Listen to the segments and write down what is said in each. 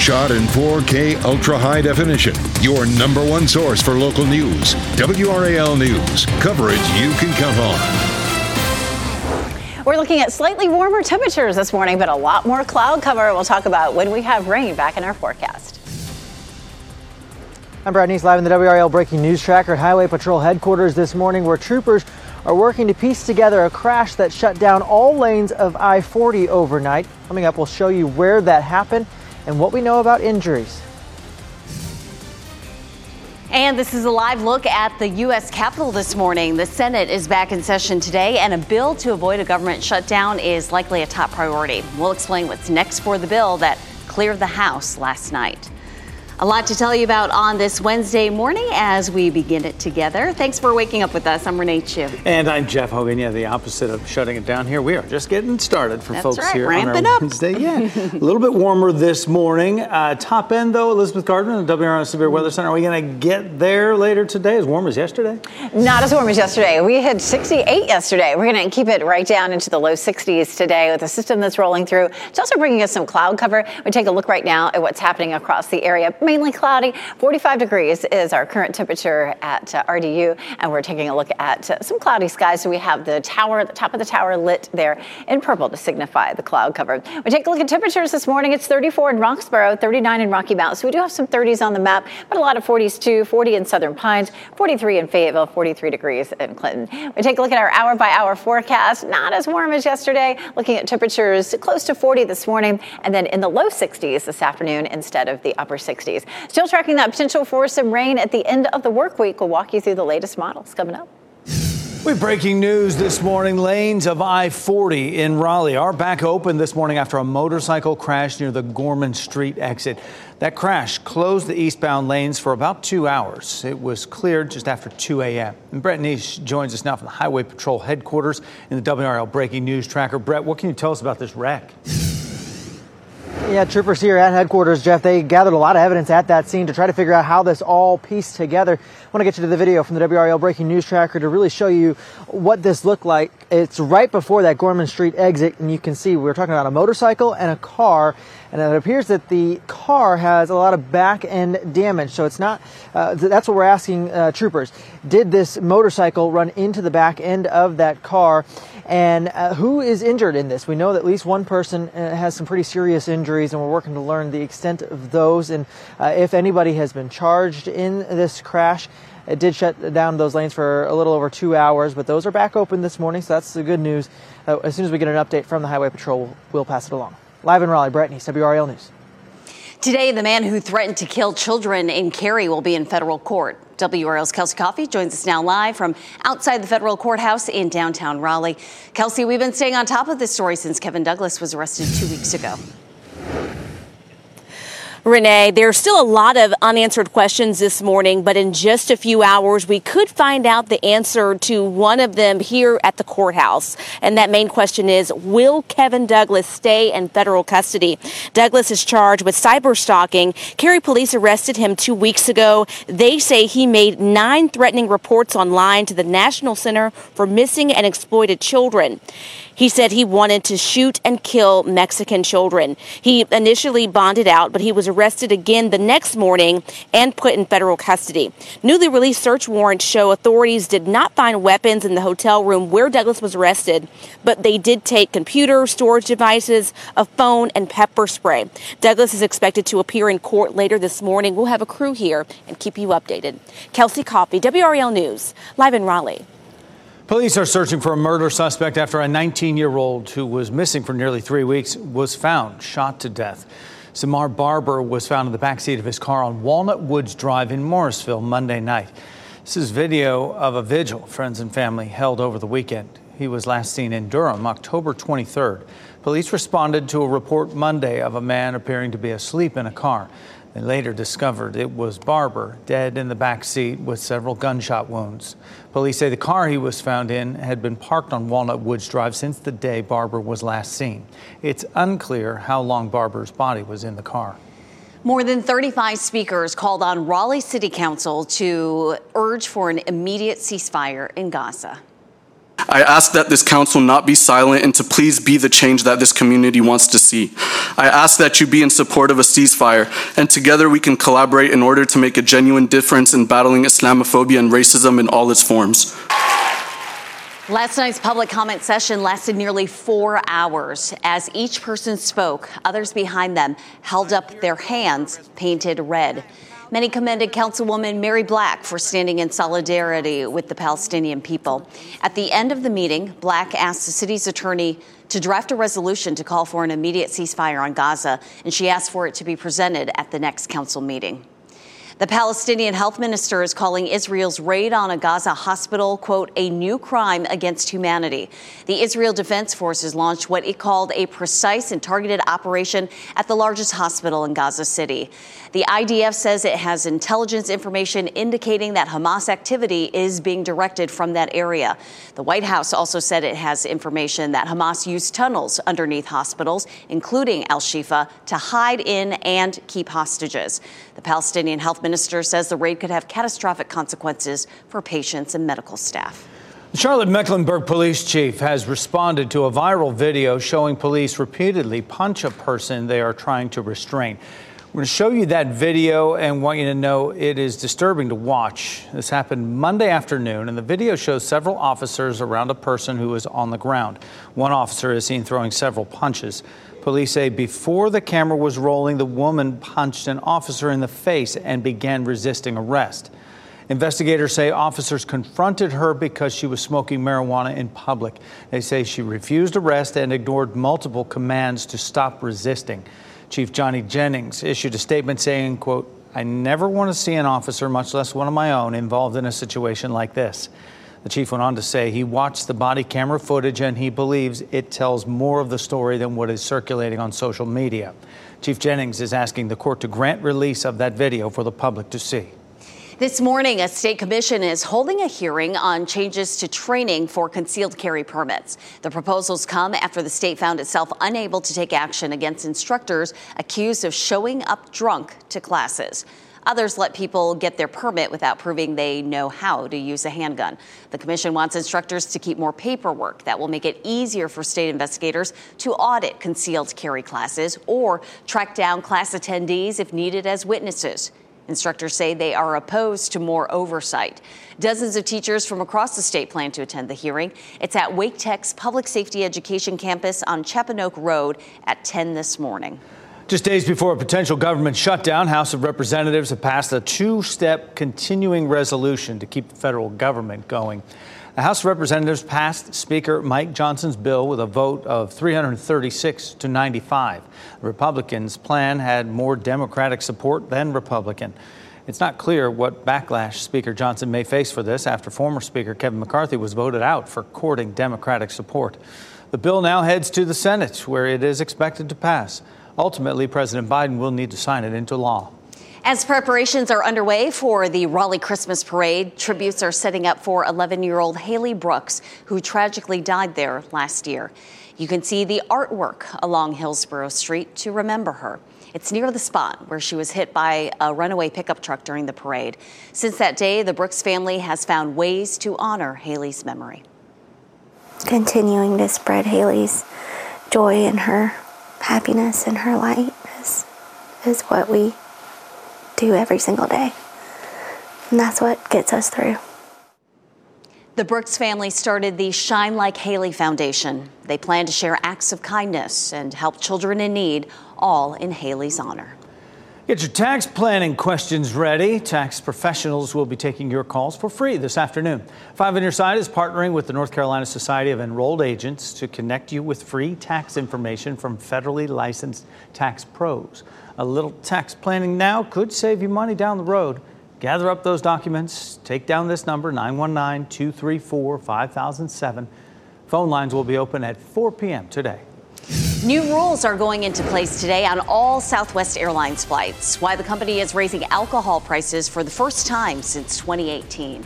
Shot in 4K ultra high definition. Your number one source for local news. WRAL News. Coverage you can count on. We're looking at slightly warmer temperatures this morning, but a lot more cloud cover. We'll talk about when we have rain back in our forecast. I'm Brett Knese live in the WRAL Breaking News Tracker at Highway Patrol headquarters this morning, where troopers are working to piece together a crash that shut down all lanes of I 40 overnight. Coming up, we'll show you where that happened and what we know about injuries. And this is a live look at the U.S. Capitol this morning. The Senate is back in session today, and a bill to avoid a government shutdown is likely a top priority. We'll explain what's next for the bill that cleared the House last night. A lot to tell you about on this Wednesday morning as we begin it together. Thanks for waking up with us. I'm Renee Chun. And I'm Jeff Hogan. Yeah, the opposite of shutting it down here. We are just getting started for That's folks right, here ramping on our up. Wednesday. Yeah, a little bit warmer this morning. Uh, top end though, Elizabeth Gardner, the WRAL Severe Weather Center. Are we going to get there later today? As warm as yesterday? Not as warm as yesterday. We had 68 yesterday. We're going to keep it right down into the low 60s today with a system that's rolling through. It's also bringing us some cloud cover. We take a look right now at what's happening across the area. Mainly cloudy. 45 degrees is our current temperature at uh, RDU, and we're taking a look at uh, some cloudy skies. So we have the tower, the top of the tower lit there in purple to signify the cloud cover. We take a look at temperatures this morning. It's 34 in Roxboro, 39 in Rocky Mount. So we do have some 30s on the map, but a lot of 40s too. 40 in Southern Pines, 43 in Fayetteville, 43 degrees in Clinton. We take a look at our hour by hour forecast. Not as warm as yesterday. Looking at temperatures close to 40 this morning, and then in the low 60s this afternoon instead of the upper 60s. Still tracking that potential for some rain at the end of the work week. We'll walk you through the latest models coming up. With breaking news this morning, lanes of I 40 in Raleigh are back open this morning after a motorcycle crash near the Gorman Street exit. That crash closed the eastbound lanes for about two hours. It was cleared just after 2 a.m. And Brett Knese joins us now from the Highway Patrol headquarters in the WRAL Breaking News Tracker. Brett, what can you tell us about this wreck? Yeah, troopers here at headquarters, Jeff, they gathered a lot of evidence at that scene to try to figure out how this all pieced together. Want to get you to the video from the WRAL Breaking News Tracker to really show you what this looked like. It's right before that Gorman Street exit, and you can see we are talking about a motorcycle and a car, and it appears that the car has a lot of back end damage. So it's not, uh, that's what we're asking uh, troopers. Did this motorcycle run into the back end of that car? And uh, who is injured in this? We know that at least one person uh, has some pretty serious injuries, and we're working to learn the extent of those and uh, if anybody has been charged in this crash. It did shut down those lanes for a little over two hours, but those are back open this morning, so that's the good news. Uh, as soon as we get an update from the Highway Patrol, we'll, we'll pass it along. Live in Raleigh, Brett Knese, WRAL News. Today, the man who threatened to kill children in Cary will be in federal court. WRAL's Kelsey Coffey joins us now live from outside the federal courthouse in downtown Raleigh. Kelsey, we've been staying on top of this story since Kevin Douglas was arrested two weeks ago. Renee, there are still a lot of unanswered questions this morning, but in just a few hours, we could find out the answer to one of them here at the courthouse. And that main question is Will Kevin Douglas stay in federal custody? Douglas is charged with cyber stalking. Cary police arrested him two weeks ago. They say he made nine threatening reports online to the National Center for Missing and Exploited Children. He said he wanted to shoot and kill Mexican children. He initially bonded out, but he was arrested again the next morning and put in federal custody. Newly released search warrants show authorities did not find weapons in the hotel room where Douglas was arrested, but they did take computers, storage devices, a phone, and pepper spray. Douglas is expected to appear in court later this morning. We'll have a crew here and keep you updated. Kelsey Coffey, WRAL News, live in Raleigh. Police are searching for a murder suspect after a 19 year old who was missing for nearly three weeks was found shot to death. Samar Barber was found in the backseat of his car on Walnut Woods Drive in Morrisville Monday night. This is video of a vigil friends and family held over the weekend. He was last seen in Durham October 23rd. Police responded to a report Monday of a man appearing to be asleep in a car. They later discovered it was Barber, dead in the back seat with several gunshot wounds. Police say the car he was found in had been parked on Walnut Woods Drive since the day Barber was last seen. It's unclear how long Barber's body was in the car. More than 35 speakers called on Raleigh City Council to urge for an immediate ceasefire in Gaza. I ask that this council not be silent and to please be the change that this community wants to see. I ask that you be in support of a ceasefire, and together we can collaborate in order to make a genuine difference in battling Islamophobia and racism in all its forms. Last night's public comment session lasted nearly four hours. As each person spoke, others behind them held up their hands painted red. Many commended Councilwoman Mary Black for standing in solidarity with the Palestinian people. At the end of the meeting, Black asked the city's attorney to draft a resolution to call for an immediate ceasefire on Gaza, and she asked for it to be presented at the next council meeting. The Palestinian health minister is calling Israel's raid on a Gaza hospital, quote, a new crime against humanity. The Israel Defense Forces launched what it called a precise and targeted operation at the largest hospital in Gaza City. The IDF says it has intelligence information indicating that Hamas activity is being directed from that area. The White House also said it has information that Hamas used tunnels underneath hospitals, including Al Shifa, to hide in and keep hostages. The Palestinian health minister says the raid could have catastrophic consequences for patients and medical staff. The Charlotte Mecklenburg police chief has responded to a viral video showing police repeatedly punch a person they are trying to restrain. We're going to show you that video and want you to know it is disturbing to watch. This happened Monday afternoon, and the video shows several officers around a person who is on the ground. One officer is seen throwing several punches. Police say before the camera was rolling, the woman punched an officer in the face and began resisting arrest. Investigators say officers confronted her because she was smoking marijuana in public. They say she refused arrest and ignored multiple commands to stop resisting. Chief Johnny Jennings issued a statement saying, quote, I never want to see an officer, much less one of my own, involved in a situation like this. The chief went on to say he watched the body camera footage and he believes it tells more of the story than what is circulating on social media. Chief Jennings is asking the court to grant release of that video for the public to see. This morning, a state commission is holding a hearing on changes to training for concealed carry permits. The proposals come after the state found itself unable to take action against instructors accused of showing up drunk to classes. Others let people get their permit without proving they know how to use a handgun. The commission wants instructors to keep more paperwork that will make it easier for state investigators to audit concealed carry classes or track down class attendees if needed as witnesses. Instructors say they are opposed to more oversight. Dozens of teachers from across the state plan to attend the hearing. It's at Wake Tech's Public Safety Education campus on Chapanoke Road at 10 this morning. Just days before a potential government shutdown, House of Representatives have passed a two step continuing resolution to keep the federal government going. The House of Representatives passed Speaker Mike Johnson's bill with a vote of 336 to 95. The Republicans' plan had more Democratic support than Republican. It's not clear what backlash Speaker Johnson may face for this after former Speaker Kevin McCarthy was voted out for courting Democratic support. The bill now heads to the Senate, where it is expected to pass. Ultimately, President Biden will need to sign it into law. As preparations are underway for the Raleigh Christmas Parade, tributes are setting up for 11 year old Hailey Brooks, who tragically died there last year. You can see the artwork along Hillsborough Street to remember her. It's near the spot where she was hit by a runaway pickup truck during the parade. Since that day, the Brooks family has found ways to honor Hailey's memory. Continuing to spread Hailey's joy and her happiness and her light is, is what we do every single day. And that's what gets us through. The Brooks family started the Shine Like Hailey Foundation. They plan to share acts of kindness and help children in need, all in Hailey's honor. Get your tax planning questions ready. Tax professionals will be taking your calls for free this afternoon. Five on Your Side is partnering with the North Carolina Society of Enrolled Agents to connect you with free tax information from federally licensed tax pros. A little tax planning now could save you money down the road. Gather up those documents, take down this number 919 234 5007. Phone lines will be open at 4 p.m. today. New rules are going into place today on all Southwest Airlines flights. Why the company is raising alcohol prices for the first time since 2018.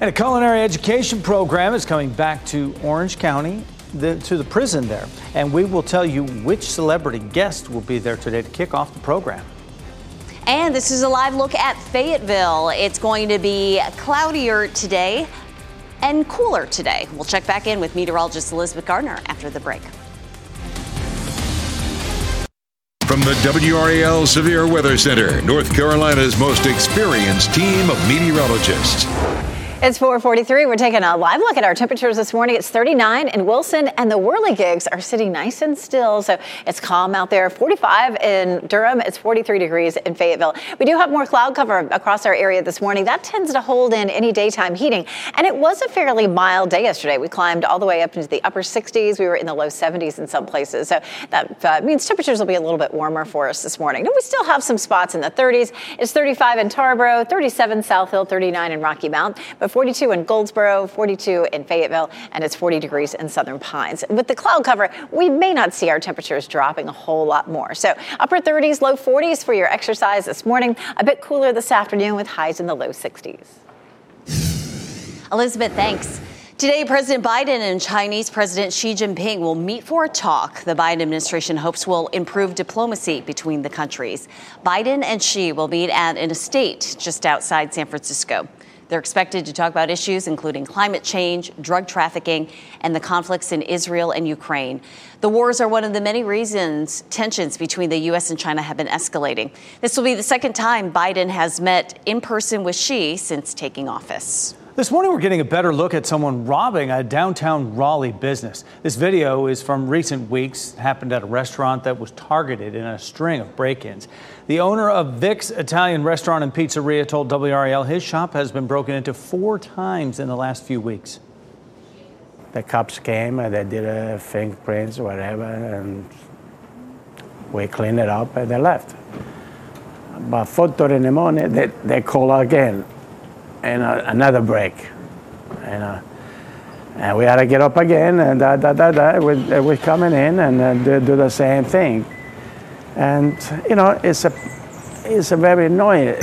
And a culinary education program is coming back to Orange County, the, to the prison there. And we will tell you which celebrity guest will be there today to kick off the program. And this is a live look at Fayetteville. It's going to be cloudier today and cooler today. We'll check back in with meteorologist Elizabeth Gardner after the break. From the WRAL Severe Weather Center, North Carolina's most experienced team of meteorologists. It's 443. We're taking a live look at our temperatures this morning. It's 39 in Wilson, and the whirligigs are sitting nice and still. So it's calm out there. 45 in Durham. It's 43 degrees in Fayetteville. We do have more cloud cover across our area this morning. That tends to hold in any daytime heating. And it was a fairly mild day yesterday. We climbed all the way up into the upper 60s. We were in the low 70s in some places. So that uh, means temperatures will be a little bit warmer for us this morning. And we still have some spots in the 30s. It's 35 in Tarboro, 37 South Hill, 39 in Rocky Mount. But 42 in Goldsboro, 42 in Fayetteville, and it's 40 degrees in Southern Pines. With the cloud cover, we may not see our temperatures dropping a whole lot more. So upper 30s, low 40s for your exercise this morning. A bit cooler this afternoon with highs in the low 60s. Elizabeth, thanks. Today, President Biden and Chinese President Xi Jinping will meet for a talk the Biden administration hopes will improve diplomacy between the countries. Biden and Xi will meet at an estate just outside San Francisco. They're expected to talk about issues including climate change, drug trafficking, and the conflicts in Israel and Ukraine. The wars are one of the many reasons tensions between the U.S. and China have been escalating. This will be the second time Biden has met in person with Xi since taking office. This morning, we're getting a better look at someone robbing a downtown Raleigh business. This video is from recent weeks, it happened at a restaurant that was targeted in a string of break ins. The owner of Vic's Italian restaurant and pizzeria told WRAL his shop has been broken into four times in the last few weeks. The cops came and they did a fingerprints, whatever, and we cleaned it up and they left. But 4.30 in the morning, they, they call again and uh, another break. And, uh, and we had to get up again, and da, da, da, da. We, we're coming in and uh, do, do, the same thing. And, you know, it's a, it's a very annoying.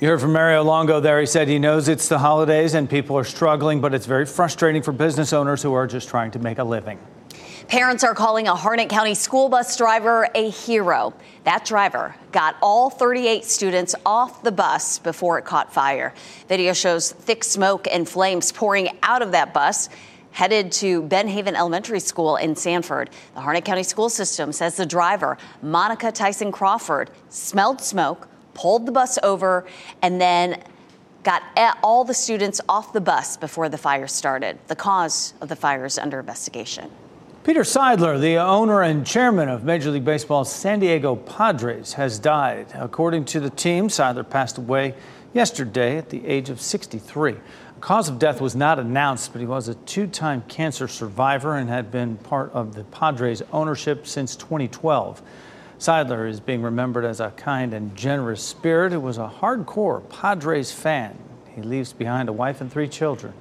You heard from Mario Longo there. He said he knows it's the holidays and people are struggling, but it's very frustrating for business owners who are just trying to make a living. Parents are calling a Harnett County school bus driver a hero. That driver got all 38 students off the bus before it caught fire. Video shows thick smoke and flames pouring out of that bus headed to Benhaven Elementary School in Sanford. The Harnett County School System says the driver, Monica Tyson Crawford, smelled smoke, pulled the bus over, and then got all the students off the bus before the fire started. The cause of the fire is under investigation. Peter Seidler, the owner and chairman of Major League Baseball's San Diego Padres, has died. According to the team, Seidler passed away yesterday at the age of 63. Cause of death was not announced, but he was a two time cancer survivor and had been part of the Padres ownership since 2012. Seidler is being remembered as a kind and generous spirit who was a hardcore Padres fan. He leaves behind a wife and three children.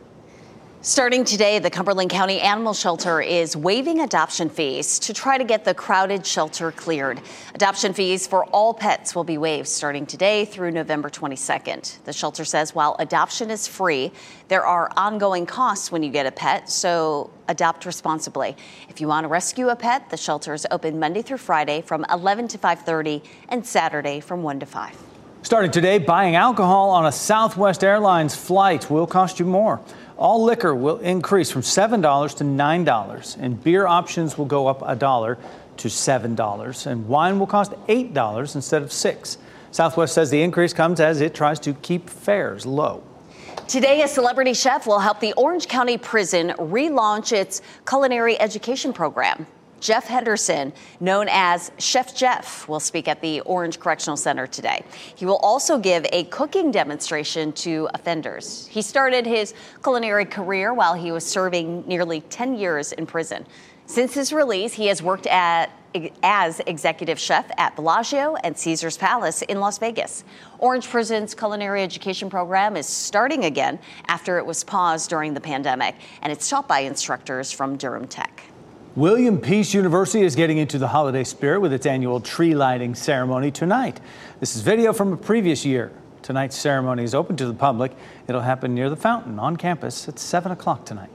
Starting today, the Cumberland County Animal Shelter is waiving adoption fees to try to get the crowded shelter cleared. Adoption fees for all pets will be waived starting today through November 22nd. The shelter says while adoption is free, there are ongoing costs when you get a pet, so adopt responsibly. If you want to rescue a pet, the shelter is open Monday through Friday from 11 to 5:30 and Saturday from 1 to 5. Starting today, buying alcohol on a Southwest Airlines flight will cost you more. All liquor will increase from $7 to $9, and beer options will go up a dollar to $7, and wine will cost $8 instead of 6 Southwest says the increase comes as it tries to keep fares low. Today, a celebrity chef will help the Orange County Prison relaunch its culinary education program. Jeff Henderson, known as Chef Jeff, will speak at the Orange Correctional Center today. He will also give a cooking demonstration to offenders. He started his culinary career while he was serving nearly 10 years in prison. Since his release, he has worked at as executive chef at Bellagio and Caesar's Palace in Las Vegas. Orange Prison's culinary education program is starting again after it was paused during the pandemic, and it's taught by instructors from Durham Tech. William Peace University is getting into the holiday spirit with its annual tree lighting ceremony tonight. This is video from a previous year. Tonight's ceremony is open to the public. It'll happen near the fountain on campus at 7 o'clock tonight.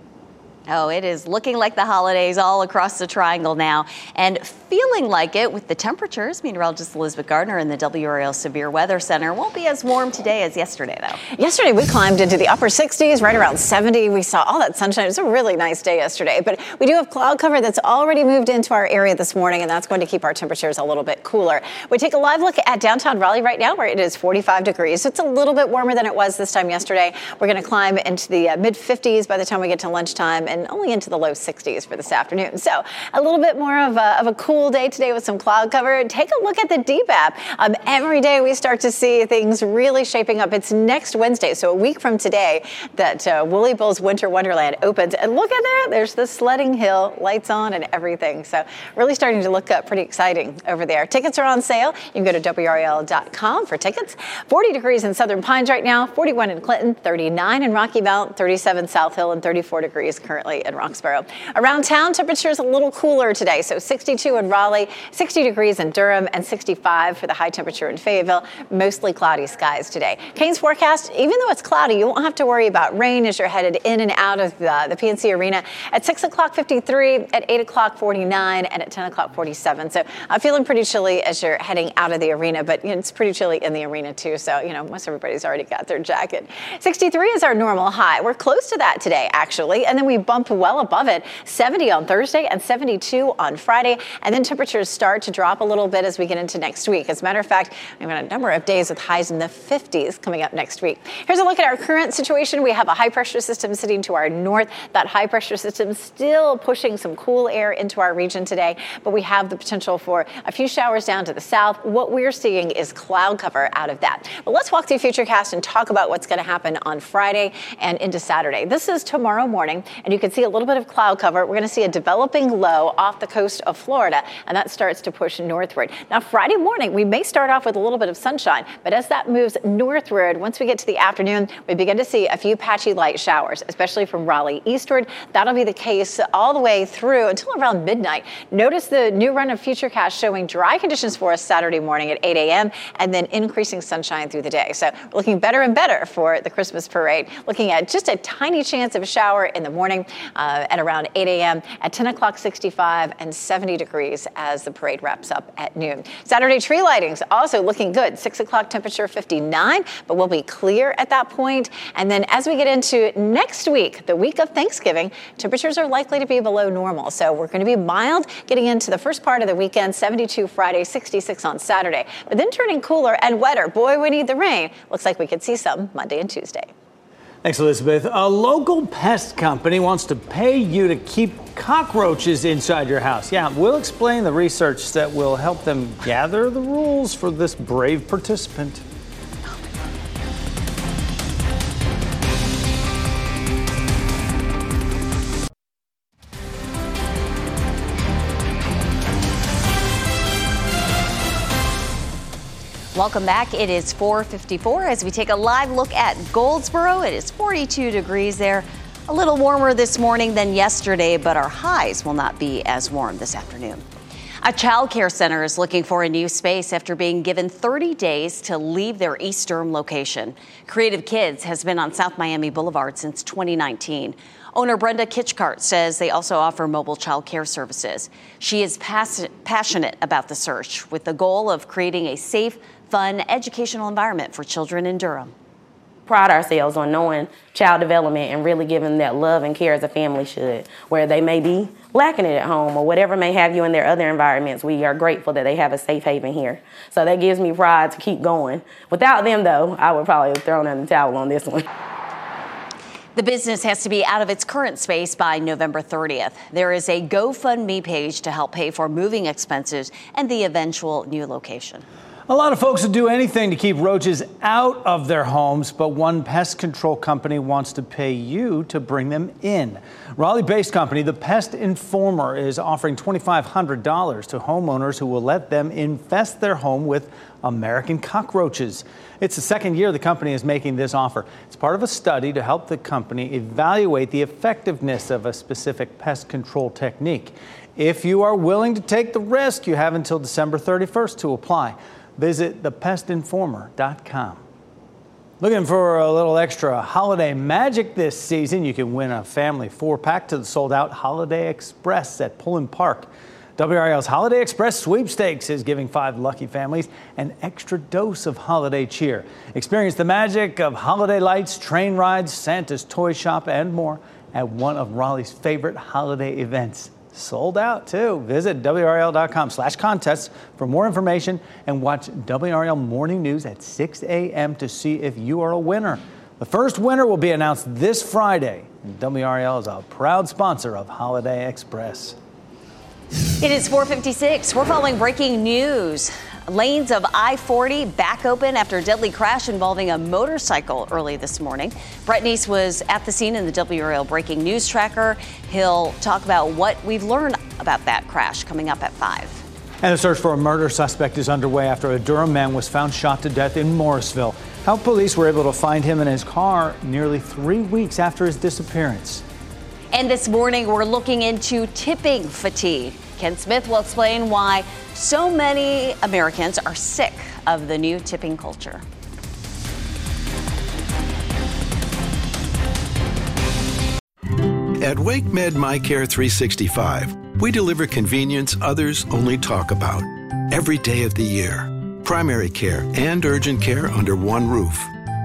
Oh, it is looking like the holidays all across the triangle now and feeling like it with the temperatures. Meteorologist Elizabeth Gardner in the WRAL Severe Weather Center won't be as warm today as yesterday, though. Yesterday, we climbed into the upper 60s, right around 70. We saw all that sunshine. It was a really nice day yesterday, but we do have cloud cover that's already moved into our area this morning, and that's going to keep our temperatures a little bit cooler. We take a live look at downtown Raleigh right now, where it is 45 degrees. So It's a little bit warmer than it was this time yesterday. We're going to climb into the uh, mid 50s by the time we get to lunchtime. And and only into the low 60s for this afternoon. So a little bit more of a, of a cool day today with some cloud cover. Take a look at the DBAP. Um, every day we start to see things really shaping up. It's next Wednesday, so a week from today, that uh, Woolly Bill's Winter Wonderland opens. And look at there, there's the sledding hill, lights on and everything. So really starting to look up pretty exciting over there. Tickets are on sale. You can go to WRAL.com for tickets. 40 degrees in Southern Pines right now, 41 in Clinton, 39 in Rocky Mount, 37 South Hill, and 34 degrees currently currently in Roxboro. Around town, temperatures a little cooler today. So 62 in Raleigh, 60 degrees in Durham, and 65 for the high temperature in Fayetteville. Mostly cloudy skies today. Canes forecast, even though it's cloudy, you won't have to worry about rain as you're headed in and out of uh, the, the PNC Arena at 6 o'clock 53, at 8 o'clock 49, and at 10 o'clock 47. So I'm feeling pretty chilly as you're heading out of the arena, but you know, it's pretty chilly in the arena too. So, you know, most everybody's already got their jacket. 63 is our normal high. We're close to that today, actually. And then we bump well above it 70 on Thursday and 72 on Friday. And then temperatures start to drop a little bit as we get into next week. As a matter of fact, we've got a number of days with highs in the 50s coming up next week. Here's a look at our current situation. We have a high pressure system sitting to our north. That high pressure system still pushing some cool air into our region today, but we have the potential for a few showers down to the south. What we're seeing is cloud cover out of that. But let's walk through Futurecast and talk about what's going to happen on Friday and into Saturday. This is tomorrow morning, and you can can see a little bit of cloud cover. We're going to see a developing low off the coast of Florida, and that starts to push northward. Now, Friday morning, we may start off with a little bit of sunshine, but as that moves northward, once we get to the afternoon, we begin to see a few patchy light showers, especially from Raleigh eastward. That'll be the case all the way through until around midnight. Notice the new run of Futurecast showing dry conditions for us Saturday morning at 8 a.m. and then increasing sunshine through the day. So looking better and better for the Christmas parade. Looking at just a tiny chance of a shower in the morning uh, at around 8 a.m. At 10 o'clock, 65 and 70 degrees as the parade wraps up at noon. Saturday tree lightings also looking good. 6 o'clock temperature 59, but we'll be clear at that point. And then as we get into next week, the week of Thanksgiving, temperatures are likely to be below normal. So we're going to be mild getting into the first part of the weekend 72 Friday, 66 on Saturday, but then turning cooler and wetter. Boy, we need the rain. Looks like we could see some Monday and Tuesday. Thanks, Elizabeth. A local pest company wants to pay you to keep cockroaches inside your house. Yeah, we'll explain the research that will help them gather the rules for this brave participant. Welcome back. It is 454 as we take a live look at Goldsboro. It is 42 degrees there. A little warmer this morning than yesterday, but our highs will not be as warm this afternoon. A child care center is looking for a new space after being given 30 days to leave their East Durham location. Creative Kids has been on South Miami Boulevard since 2019. Owner Brenda Kitchcart says they also offer mobile child care services. She is pass- passionate about the search with the goal of creating a safe, fun, educational environment for children in Durham. Pride ourselves on knowing child development and really giving that love and care as a family should, where they may be lacking it at home or whatever may have you in their other environments. We are grateful that they have a safe haven here. So that gives me pride to keep going. Without them, though, I would probably have thrown in the towel on this one. The business has to be out of its current space by November 30th. There is a GoFundMe page to help pay for moving expenses and the eventual new location. A lot of folks would do anything to keep roaches out of their homes, but one pest control company wants to pay you to bring them in. Raleigh based company, the Pest Informer, is offering $2,500 to homeowners who will let them infest their home with American cockroaches. It's the second year the company is making this offer. It's part of a study to help the company evaluate the effectiveness of a specific pest control technique. If you are willing to take the risk, you have until December 31st to apply. Visit thepestinformer.com. Looking for a little extra holiday magic this season? You can win a family four pack to the sold out Holiday Express at Pullen Park. WRAL's Holiday Express sweepstakes is giving five lucky families an extra dose of holiday cheer. Experience the magic of holiday lights, train rides, Santa's toy shop, and more at one of Raleigh's favorite holiday events sold out too. Visit WRAL.com slash contests for more information and watch WRAL Morning News at 6 a.m. to see if you are a winner. The first winner will be announced this Friday. WRAL is a proud sponsor of Holiday Express. It is 456. We're following breaking news. Lanes of I 40 back open after a deadly crash involving a motorcycle early this morning. Brett Knese was at the scene in the WRAL breaking news tracker. He'll talk about what we've learned about that crash coming up at 5. And the search for a murder suspect is underway after a Durham man was found shot to death in Morrisville. How police were able to find him in his car nearly three weeks after his disappearance. And this morning, we're looking into tipping fatigue. Ken Smith will explain why so many Americans are sick of the new tipping culture. At WakeMed MyCare 365, we deliver convenience others only talk about. Every day of the year, primary care and urgent care under one roof.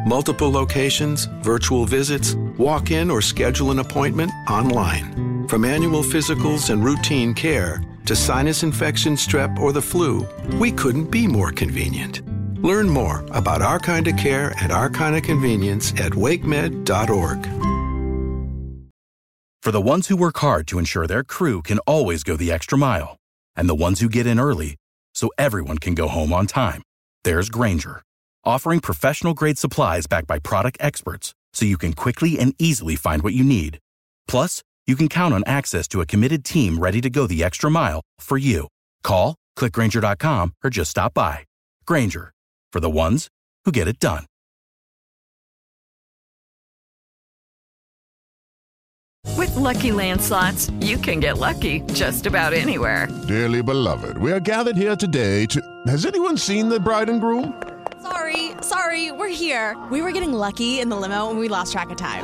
Multiple locations, virtual visits, walk in or schedule an appointment online. From annual physicals and routine care to sinus infection, strep, or the flu, we couldn't be more convenient. Learn more about our kind of care and our kind of convenience at wakemed.org. For the ones who work hard to ensure their crew can always go the extra mile, and the ones who get in early so everyone can go home on time, there's Grainger, offering professional grade supplies backed by product experts so you can quickly and easily find what you need. Plus, you can count on access to a committed team ready to go the extra mile for you. Call, clickgranger.com, or just stop by. Grainger, for the ones who get it done. With Lucky Land slots, you can get lucky just about anywhere. Dearly beloved, we are gathered here today to. Has anyone seen the bride and groom? Sorry, sorry, we're here. We were getting lucky in the limo and we lost track of time.